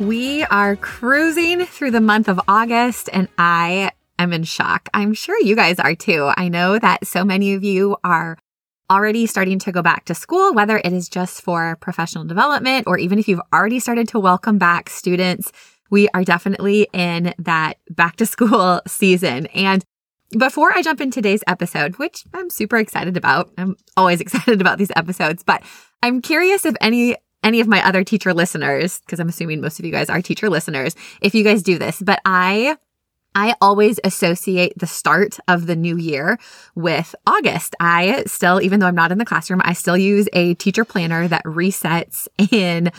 We are cruising through the month of August, and I am in shock. I'm sure you guys are too. I know that so many of you are already starting to go back to school, whether it is just for professional development or even if you've already started to welcome back students. We are definitely in that back to school season. And before I jump in today's episode, which I'm super excited about, I'm always excited about these episodes, but I'm curious if any any of my other teacher listeners, because I'm assuming most of you guys are teacher listeners, if you guys do this, but I I always associate the start of the new year with August. I still, even though I'm not in the classroom, I still use a teacher planner that resets in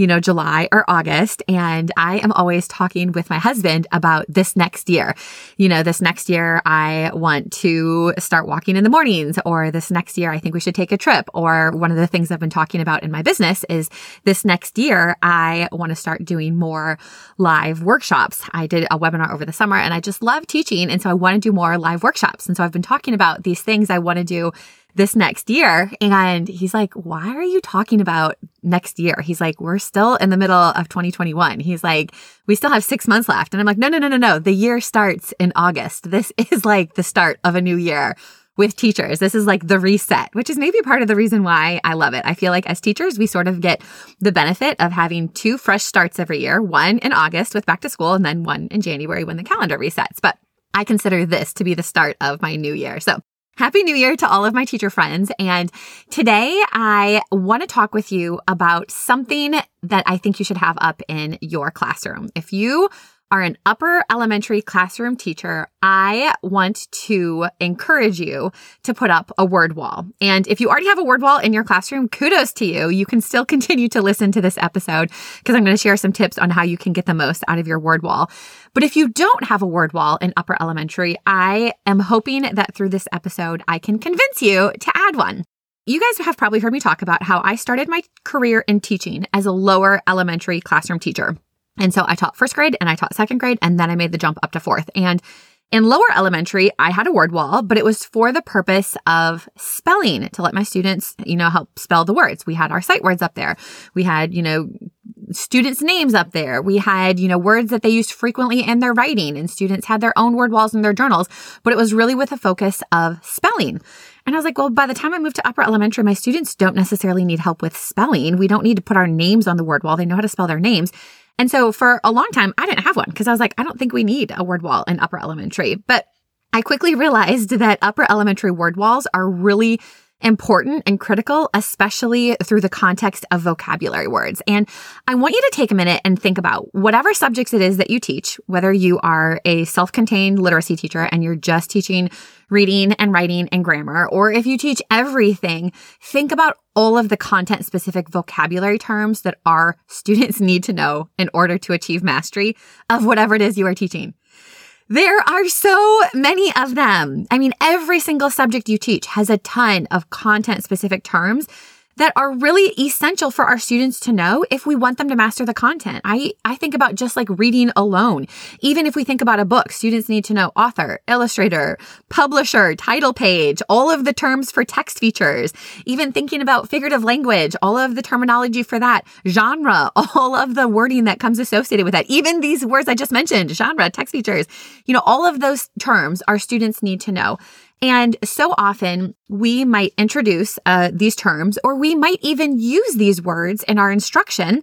you know, July or August. And I am always talking with my husband about this next year. You know, this next year, I want to start walking in the mornings, or this next year, I think we should take a trip. Or one of the things I've been talking about in my business is this next year, I want to start doing more live workshops. I did a webinar over the summer and I just love teaching. And so I want to do more live workshops. And so I've been talking about these things I want to do this next year. And he's like, why are you talking about next year? He's like, we're still in the middle of 2021. He's like, we still have six months left. And I'm like, no, no, no, no, no. The year starts in August. This is like the start of a new year with teachers. This is like the reset, which is maybe part of the reason why I love it. I feel like as teachers, we sort of get the benefit of having two fresh starts every year, one in August with back to school and then one in January when the calendar resets. But I consider this to be the start of my new year. So Happy New Year to all of my teacher friends. And today I want to talk with you about something that I think you should have up in your classroom. If you are an upper elementary classroom teacher, I want to encourage you to put up a word wall. And if you already have a word wall in your classroom, kudos to you. You can still continue to listen to this episode because I'm going to share some tips on how you can get the most out of your word wall. But if you don't have a word wall in upper elementary, I am hoping that through this episode, I can convince you to add one. You guys have probably heard me talk about how I started my career in teaching as a lower elementary classroom teacher. And so I taught first grade and I taught second grade, and then I made the jump up to fourth. And in lower elementary, I had a word wall, but it was for the purpose of spelling to let my students, you know, help spell the words. We had our sight words up there. We had, you know, students' names up there. We had, you know, words that they used frequently in their writing and students had their own word walls in their journals, but it was really with a focus of spelling. And I was like, well, by the time I moved to upper elementary, my students don't necessarily need help with spelling. We don't need to put our names on the word wall. They know how to spell their names. And so for a long time, I didn't have one because I was like, I don't think we need a word wall in upper elementary. But I quickly realized that upper elementary word walls are really important and critical, especially through the context of vocabulary words. And I want you to take a minute and think about whatever subjects it is that you teach, whether you are a self-contained literacy teacher and you're just teaching reading and writing and grammar, or if you teach everything, think about all of the content specific vocabulary terms that our students need to know in order to achieve mastery of whatever it is you are teaching. There are so many of them. I mean, every single subject you teach has a ton of content specific terms that are really essential for our students to know if we want them to master the content. I, I think about just like reading alone. Even if we think about a book, students need to know author, illustrator, publisher, title page, all of the terms for text features, even thinking about figurative language, all of the terminology for that, genre, all of the wording that comes associated with that, even these words I just mentioned, genre, text features, you know, all of those terms our students need to know. And so often we might introduce uh, these terms or we might even use these words in our instruction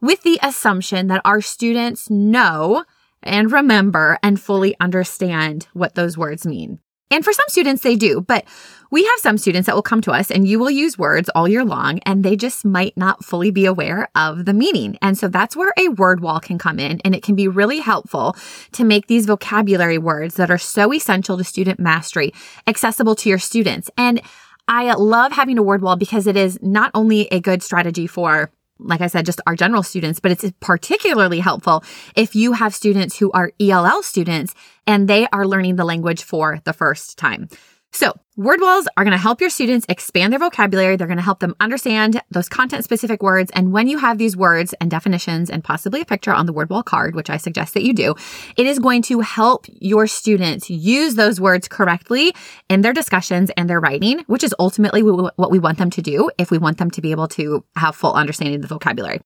with the assumption that our students know and remember and fully understand what those words mean. And for some students, they do, but we have some students that will come to us and you will use words all year long and they just might not fully be aware of the meaning. And so that's where a word wall can come in and it can be really helpful to make these vocabulary words that are so essential to student mastery accessible to your students. And I love having a word wall because it is not only a good strategy for like I said, just our general students, but it's particularly helpful if you have students who are ELL students and they are learning the language for the first time. So word walls are going to help your students expand their vocabulary. They're going to help them understand those content specific words. And when you have these words and definitions and possibly a picture on the word wall card, which I suggest that you do, it is going to help your students use those words correctly in their discussions and their writing, which is ultimately what we want them to do if we want them to be able to have full understanding of the vocabulary.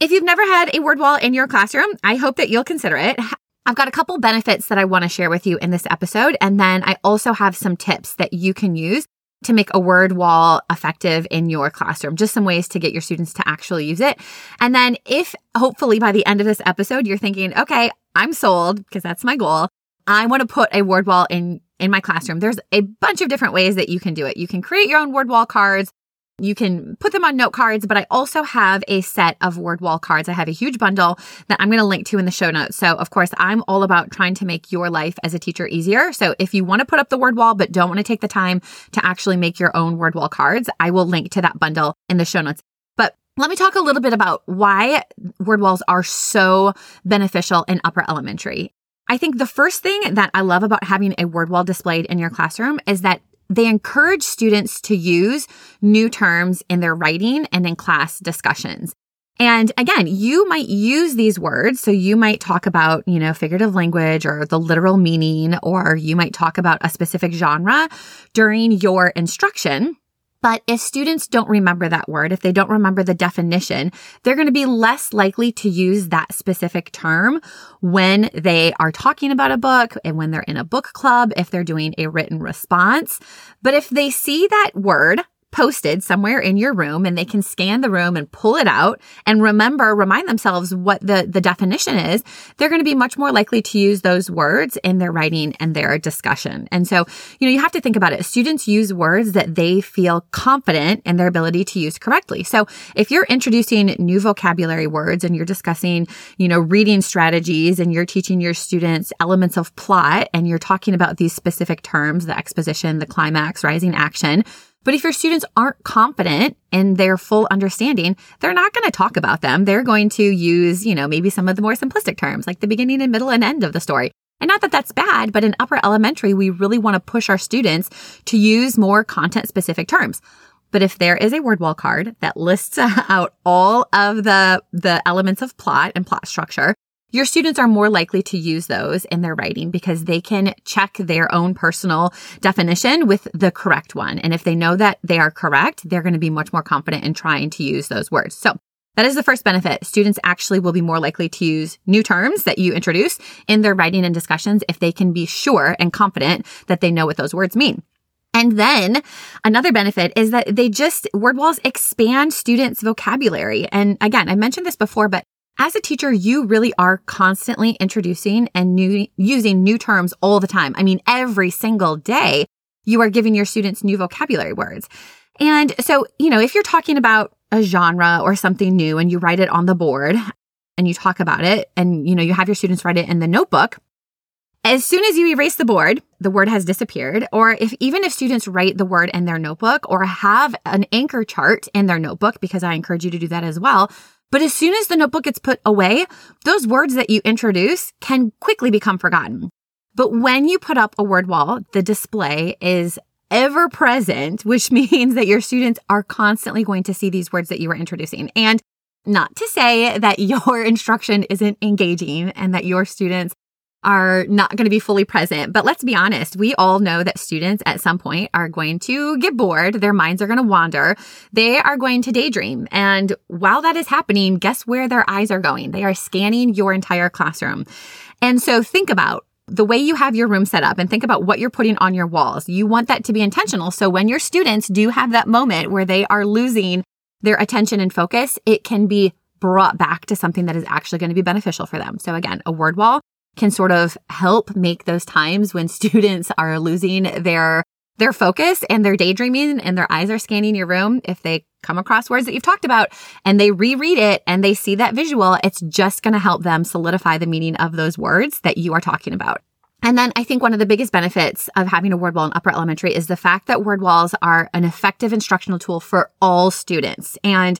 If you've never had a word wall in your classroom, I hope that you'll consider it. I've got a couple benefits that I want to share with you in this episode. And then I also have some tips that you can use to make a word wall effective in your classroom. Just some ways to get your students to actually use it. And then if hopefully by the end of this episode, you're thinking, okay, I'm sold because that's my goal. I want to put a word wall in in my classroom. There's a bunch of different ways that you can do it. You can create your own word wall cards. You can put them on note cards, but I also have a set of word wall cards. I have a huge bundle that I'm going to link to in the show notes. So, of course, I'm all about trying to make your life as a teacher easier. So, if you want to put up the word wall, but don't want to take the time to actually make your own word wall cards, I will link to that bundle in the show notes. But let me talk a little bit about why word walls are so beneficial in upper elementary. I think the first thing that I love about having a word wall displayed in your classroom is that they encourage students to use new terms in their writing and in class discussions. And again, you might use these words. So you might talk about, you know, figurative language or the literal meaning, or you might talk about a specific genre during your instruction. But if students don't remember that word, if they don't remember the definition, they're going to be less likely to use that specific term when they are talking about a book and when they're in a book club, if they're doing a written response. But if they see that word posted somewhere in your room and they can scan the room and pull it out and remember, remind themselves what the, the definition is, they're going to be much more likely to use those words in their writing and their discussion. And so, you know, you have to think about it. Students use words that they feel confident in their ability to use correctly. So if you're introducing new vocabulary words and you're discussing, you know, reading strategies and you're teaching your students elements of plot and you're talking about these specific terms, the exposition, the climax, rising action, but if your students aren't confident in their full understanding, they're not going to talk about them. They're going to use, you know, maybe some of the more simplistic terms like the beginning and middle and end of the story. And not that that's bad, but in upper elementary, we really want to push our students to use more content specific terms. But if there is a word wall card that lists out all of the, the elements of plot and plot structure, your students are more likely to use those in their writing because they can check their own personal definition with the correct one. And if they know that they are correct, they're going to be much more confident in trying to use those words. So that is the first benefit. Students actually will be more likely to use new terms that you introduce in their writing and discussions if they can be sure and confident that they know what those words mean. And then another benefit is that they just, word walls expand students' vocabulary. And again, I mentioned this before, but as a teacher, you really are constantly introducing and new, using new terms all the time. I mean, every single day, you are giving your students new vocabulary words. And so, you know, if you're talking about a genre or something new and you write it on the board and you talk about it and, you know, you have your students write it in the notebook, as soon as you erase the board, the word has disappeared. Or if even if students write the word in their notebook or have an anchor chart in their notebook, because I encourage you to do that as well. But as soon as the notebook gets put away, those words that you introduce can quickly become forgotten. But when you put up a word wall, the display is ever present, which means that your students are constantly going to see these words that you are introducing. And not to say that your instruction isn't engaging and that your students are not going to be fully present. But let's be honest, we all know that students at some point are going to get bored. Their minds are going to wander. They are going to daydream. And while that is happening, guess where their eyes are going? They are scanning your entire classroom. And so think about the way you have your room set up and think about what you're putting on your walls. You want that to be intentional. So when your students do have that moment where they are losing their attention and focus, it can be brought back to something that is actually going to be beneficial for them. So again, a word wall can sort of help make those times when students are losing their their focus and they're daydreaming and their eyes are scanning your room, if they come across words that you've talked about and they reread it and they see that visual, it's just going to help them solidify the meaning of those words that you are talking about. And then I think one of the biggest benefits of having a word wall in upper elementary is the fact that word walls are an effective instructional tool for all students. And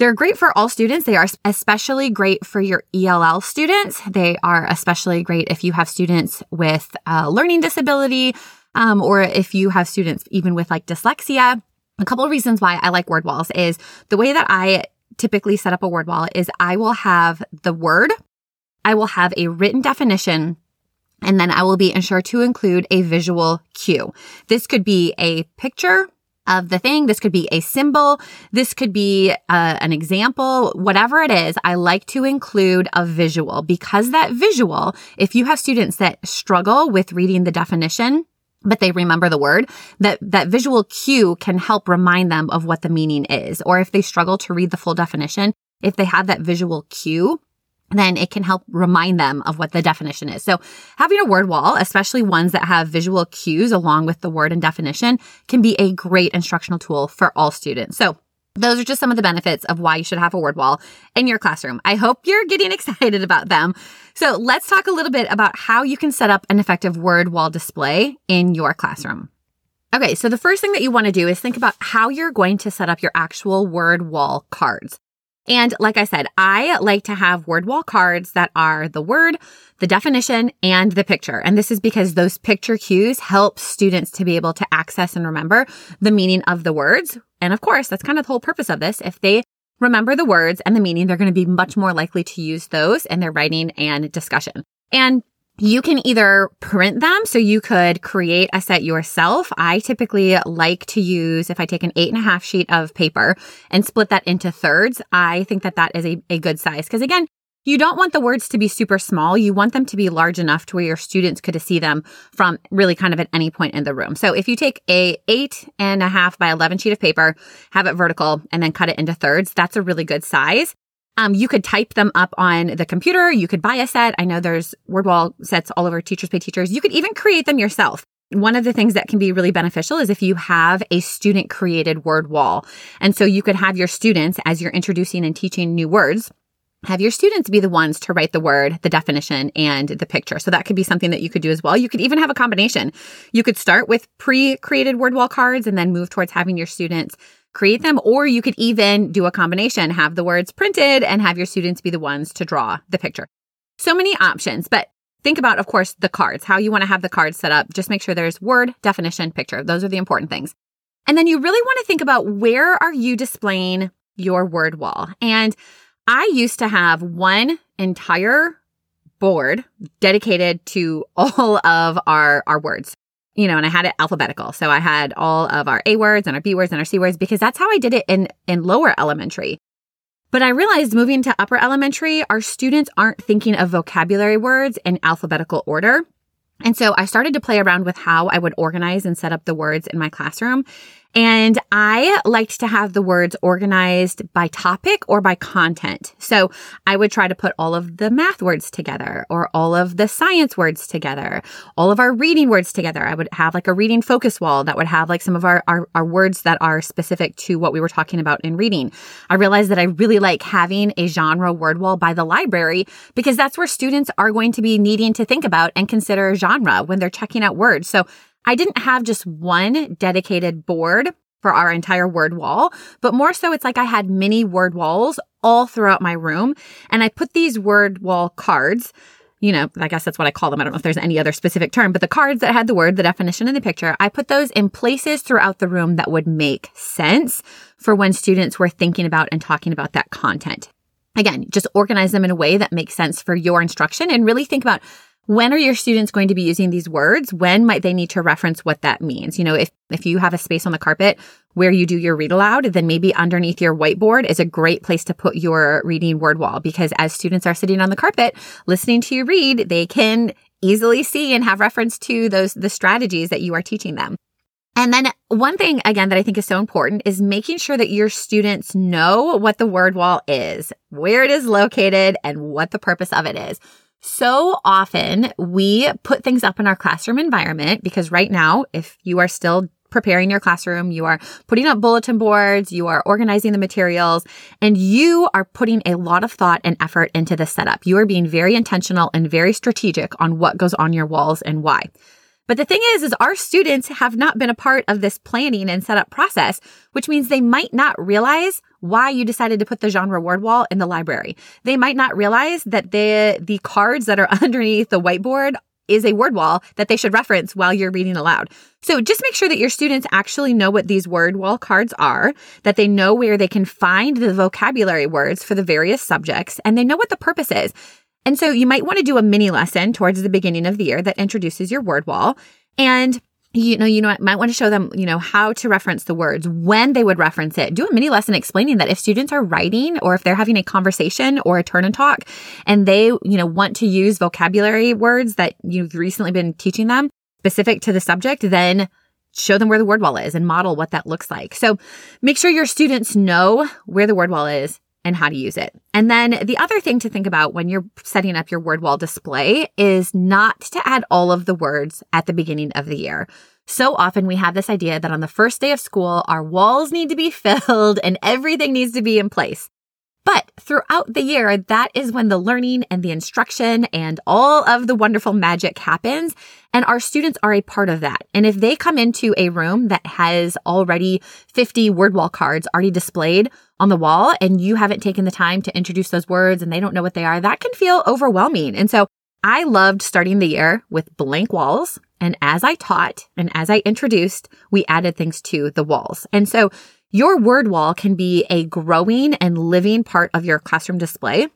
they're great for all students. They are especially great for your ELL students. They are especially great if you have students with a learning disability, um, or if you have students even with like dyslexia. A couple of reasons why I like word walls is the way that I typically set up a word wall is I will have the word, I will have a written definition, and then I will be ensured to include a visual cue. This could be a picture of the thing. This could be a symbol. This could be uh, an example, whatever it is. I like to include a visual because that visual, if you have students that struggle with reading the definition, but they remember the word, that, that visual cue can help remind them of what the meaning is. Or if they struggle to read the full definition, if they have that visual cue, then it can help remind them of what the definition is. So having a word wall, especially ones that have visual cues along with the word and definition can be a great instructional tool for all students. So those are just some of the benefits of why you should have a word wall in your classroom. I hope you're getting excited about them. So let's talk a little bit about how you can set up an effective word wall display in your classroom. Okay, so the first thing that you want to do is think about how you're going to set up your actual word wall cards. And like I said, I like to have word wall cards that are the word, the definition, and the picture. And this is because those picture cues help students to be able to access and remember the meaning of the words. And of course, that's kind of the whole purpose of this. If they remember the words and the meaning, they're going to be much more likely to use those in their writing and discussion. And you can either print them, so you could create a set yourself. I typically like to use, if I take an eight and a half sheet of paper and split that into thirds, I think that that is a, a good size. Because again, you don't want the words to be super small. You want them to be large enough to where your students could see them from really kind of at any point in the room. So if you take a eight and a half by 11 sheet of paper, have it vertical and then cut it into thirds, that's a really good size. Um, you could type them up on the computer. You could buy a set. I know there's word wall sets all over Teachers Pay Teachers. You could even create them yourself. One of the things that can be really beneficial is if you have a student created word wall. And so you could have your students, as you're introducing and teaching new words, have your students be the ones to write the word, the definition, and the picture. So that could be something that you could do as well. You could even have a combination. You could start with pre created word wall cards and then move towards having your students create them, or you could even do a combination, have the words printed and have your students be the ones to draw the picture. So many options, but think about, of course, the cards, how you want to have the cards set up. Just make sure there's word, definition, picture. Those are the important things. And then you really want to think about where are you displaying your word wall? And I used to have one entire board dedicated to all of our, our words you know, and I had it alphabetical. So I had all of our A words and our B words and our C words because that's how I did it in, in lower elementary. But I realized moving to upper elementary, our students aren't thinking of vocabulary words in alphabetical order. And so I started to play around with how I would organize and set up the words in my classroom. And I liked to have the words organized by topic or by content. So I would try to put all of the math words together or all of the science words together, all of our reading words together. I would have like a reading focus wall that would have like some of our, our, our words that are specific to what we were talking about in reading. I realized that I really like having a genre word wall by the library because that's where students are going to be needing to think about and consider genre when they're checking out words. So I didn't have just one dedicated board for our entire word wall, but more so it's like I had many word walls all throughout my room. And I put these word wall cards, you know, I guess that's what I call them. I don't know if there's any other specific term, but the cards that had the word, the definition, and the picture, I put those in places throughout the room that would make sense for when students were thinking about and talking about that content. Again, just organize them in a way that makes sense for your instruction and really think about when are your students going to be using these words? When might they need to reference what that means? You know, if, if you have a space on the carpet where you do your read aloud, then maybe underneath your whiteboard is a great place to put your reading word wall because as students are sitting on the carpet listening to you read, they can easily see and have reference to those, the strategies that you are teaching them. And then one thing again that I think is so important is making sure that your students know what the word wall is, where it is located, and what the purpose of it is. So often we put things up in our classroom environment because right now, if you are still preparing your classroom, you are putting up bulletin boards, you are organizing the materials, and you are putting a lot of thought and effort into the setup. You are being very intentional and very strategic on what goes on your walls and why. But the thing is, is our students have not been a part of this planning and setup process, which means they might not realize why you decided to put the genre word wall in the library. They might not realize that the, the cards that are underneath the whiteboard is a word wall that they should reference while you're reading aloud. So just make sure that your students actually know what these word wall cards are, that they know where they can find the vocabulary words for the various subjects, and they know what the purpose is. And so you might want to do a mini lesson towards the beginning of the year that introduces your word wall. And you know, you know, might want to show them, you know, how to reference the words, when they would reference it. Do a mini lesson explaining that if students are writing or if they're having a conversation or a turn and talk and they, you know, want to use vocabulary words that you've recently been teaching them specific to the subject, then show them where the word wall is and model what that looks like. So make sure your students know where the word wall is and how to use it. And then the other thing to think about when you're setting up your word wall display is not to add all of the words at the beginning of the year. So often we have this idea that on the first day of school, our walls need to be filled and everything needs to be in place. But throughout the year, that is when the learning and the instruction and all of the wonderful magic happens. And our students are a part of that. And if they come into a room that has already 50 word wall cards already displayed on the wall and you haven't taken the time to introduce those words and they don't know what they are, that can feel overwhelming. And so I loved starting the year with blank walls. And as I taught and as I introduced, we added things to the walls. And so your word wall can be a growing and living part of your classroom display.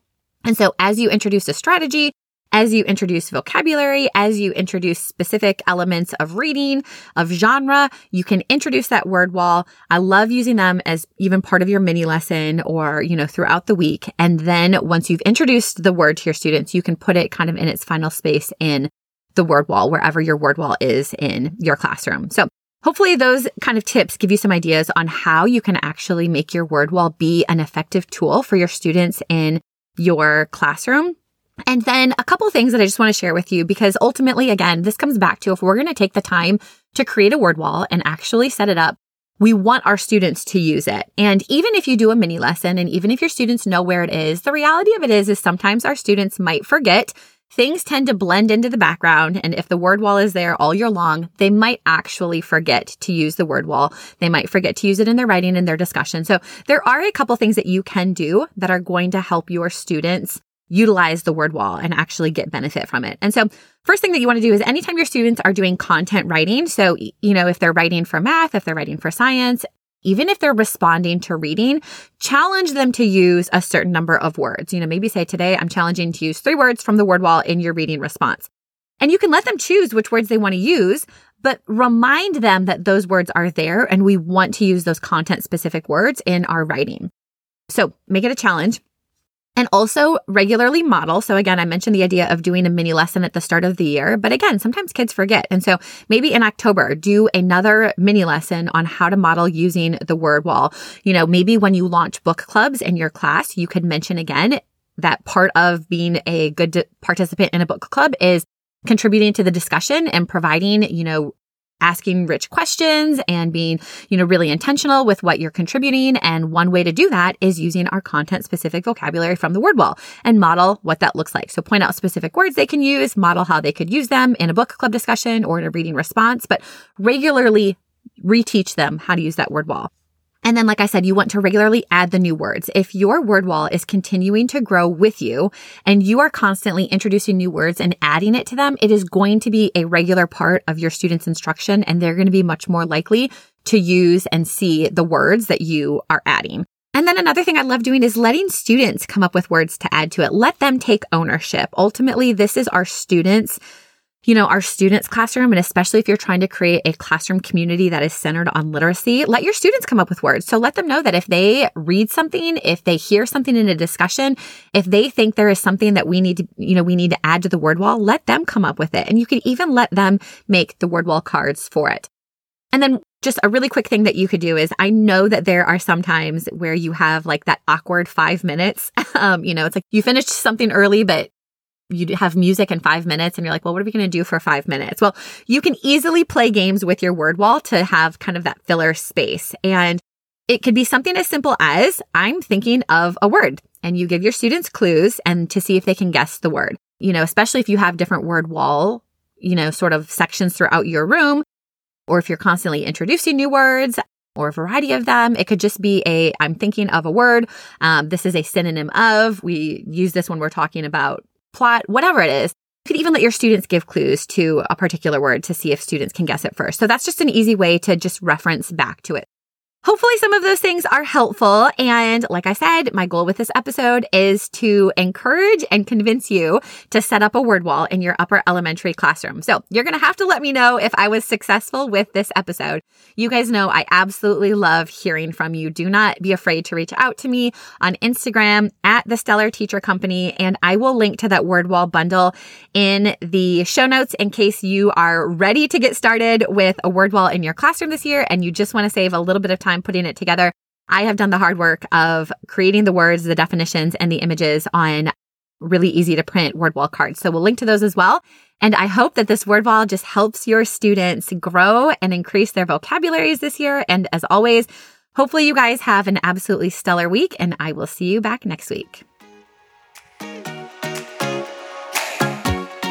And so as you introduce a strategy, as you introduce vocabulary, as you introduce specific elements of reading, of genre, you can introduce that word wall. I love using them as even part of your mini lesson or, you know, throughout the week. And then once you've introduced the word to your students, you can put it kind of in its final space in the word wall, wherever your word wall is in your classroom. So Hopefully those kind of tips give you some ideas on how you can actually make your word wall be an effective tool for your students in your classroom. And then a couple things that I just want to share with you because ultimately, again, this comes back to if we're going to take the time to create a word wall and actually set it up, we want our students to use it. And even if you do a mini lesson and even if your students know where it is, the reality of it is, is sometimes our students might forget things tend to blend into the background. And if the word wall is there all year long, they might actually forget to use the word wall. They might forget to use it in their writing and their discussion. So there are a couple things that you can do that are going to help your students utilize the word wall and actually get benefit from it. And so first thing that you want to do is anytime your students are doing content writing, so, you know, if they're writing for math, if they're writing for science, even if they're responding to reading, challenge them to use a certain number of words. You know, maybe say today I'm challenging to use three words from the word wall in your reading response. And you can let them choose which words they want to use, but remind them that those words are there and we want to use those content specific words in our writing. So make it a challenge. And also regularly model. So again, I mentioned the idea of doing a mini lesson at the start of the year, but again, sometimes kids forget. And so maybe in October, do another mini lesson on how to model using the word wall. You know, maybe when you launch book clubs in your class, you could mention again that part of being a good participant in a book club is contributing to the discussion and providing, you know, asking rich questions and being, you know, really intentional with what you're contributing. And one way to do that is using our content specific vocabulary from the word wall and model what that looks like. So point out specific words they can use, model how they could use them in a book club discussion or in a reading response, but regularly reteach them how to use that word wall. And then, like I said, you want to regularly add the new words. If your word wall is continuing to grow with you and you are constantly introducing new words and adding it to them, it is going to be a regular part of your students' instruction and they're going to be much more likely to use and see the words that you are adding. And then another thing I love doing is letting students come up with words to add to it. Let them take ownership. Ultimately, this is our students' you know, our students' classroom, and especially if you're trying to create a classroom community that is centered on literacy, let your students come up with words. So let them know that if they read something, if they hear something in a discussion, if they think there is something that we need to, you know, we need to add to the word wall, let them come up with it. And you can even let them make the word wall cards for it. And then just a really quick thing that you could do is I know that there are some times where you have like that awkward five minutes. Um, you know, it's like you finished something early, but you have music in five minutes and you're like, well, what are we going to do for five minutes? Well, you can easily play games with your word wall to have kind of that filler space. And it could be something as simple as I'm thinking of a word and you give your students clues and to see if they can guess the word. You know, especially if you have different word wall, you know, sort of sections throughout your room, or if you're constantly introducing new words or a variety of them. It could just be a, I'm thinking of a word. Um, this is a synonym of. We use this when we're talking about plot, whatever it is. You could even let your students give clues to a particular word to see if students can guess it first. So that's just an easy way to just reference back to it. Hopefully, some of those things are helpful. And like I said, my goal with this episode is to encourage and convince you to set up a word wall in your upper elementary classroom. So you're going to have to let me know if I was successful with this episode. You guys know I absolutely love hearing from you. Do not be afraid to reach out to me on Instagram at the Stellar Teacher Company. And I will link to that word wall bundle in the show notes in case you are ready to get started with a word wall in your classroom this year and you just want to save a little bit of time time putting it together. I have done the hard work of creating the words, the definitions, and the images on really easy to print word wall cards. So we'll link to those as well. And I hope that this word wall just helps your students grow and increase their vocabularies this year. And as always, hopefully you guys have an absolutely stellar week and I will see you back next week.